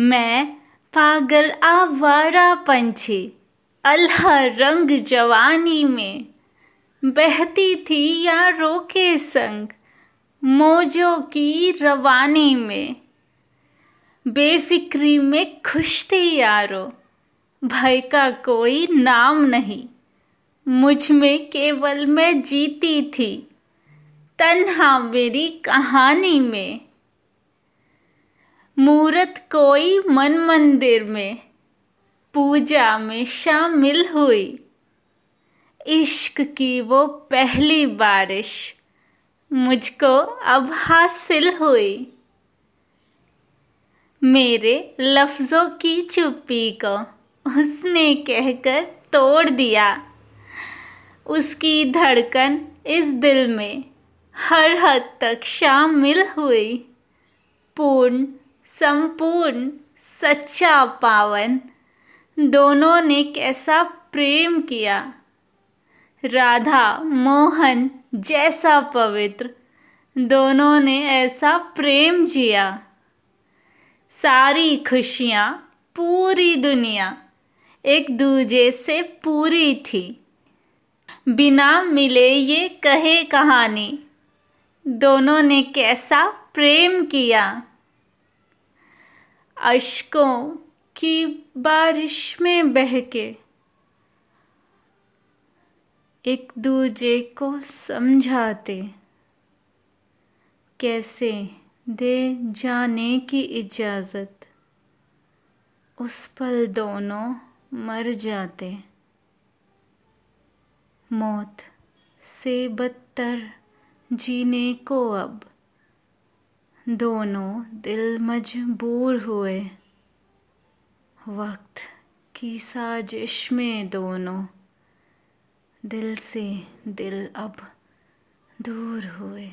मैं पागल आवारा पंछी अल्लाह रंग जवानी में। बहती थी यारों के संग, मौजों की रवानी में। बेफिक्री में खुश थी यारो, भय का कोई नाम नहीं। मुझमें केवल मैं जीती थी, तन्हा मेरी कहानी में। मूरत कोई मन मंदिर में पूजा में शामिल हुई। इश्क की वो पहली बारिश मुझको अब हासिल हुई। मेरे लफ्ज़ों की चुप्पी को उसने कहकर तोड़ दिया। उसकी धड़कन इस दिल में हर हद तक शामिल हुई। पूर्ण संपूर्ण सच्चा पावन दोनों ने कैसा प्रेम किया। राधा, मोहन जैसा पवित्र दोनों ने ऐसा प्रेम जिया। सारी खुशियाँ पूरी दुनिया एक दूजे से पूरी थी। बिना मिले ये कहे कहानी, दोनों ने कैसा प्रेम किया। अशकों की बारिश में बहके। एक दूजे को समझाते। कैसे दे जाने की इजाज़त। उस पल दोनों मर जाते। मौत से बदतर जीने को अब दोनों दिल मजबूर हुए। वक्त की साजिश में दोनों दिल से दिल अब दूर हुए।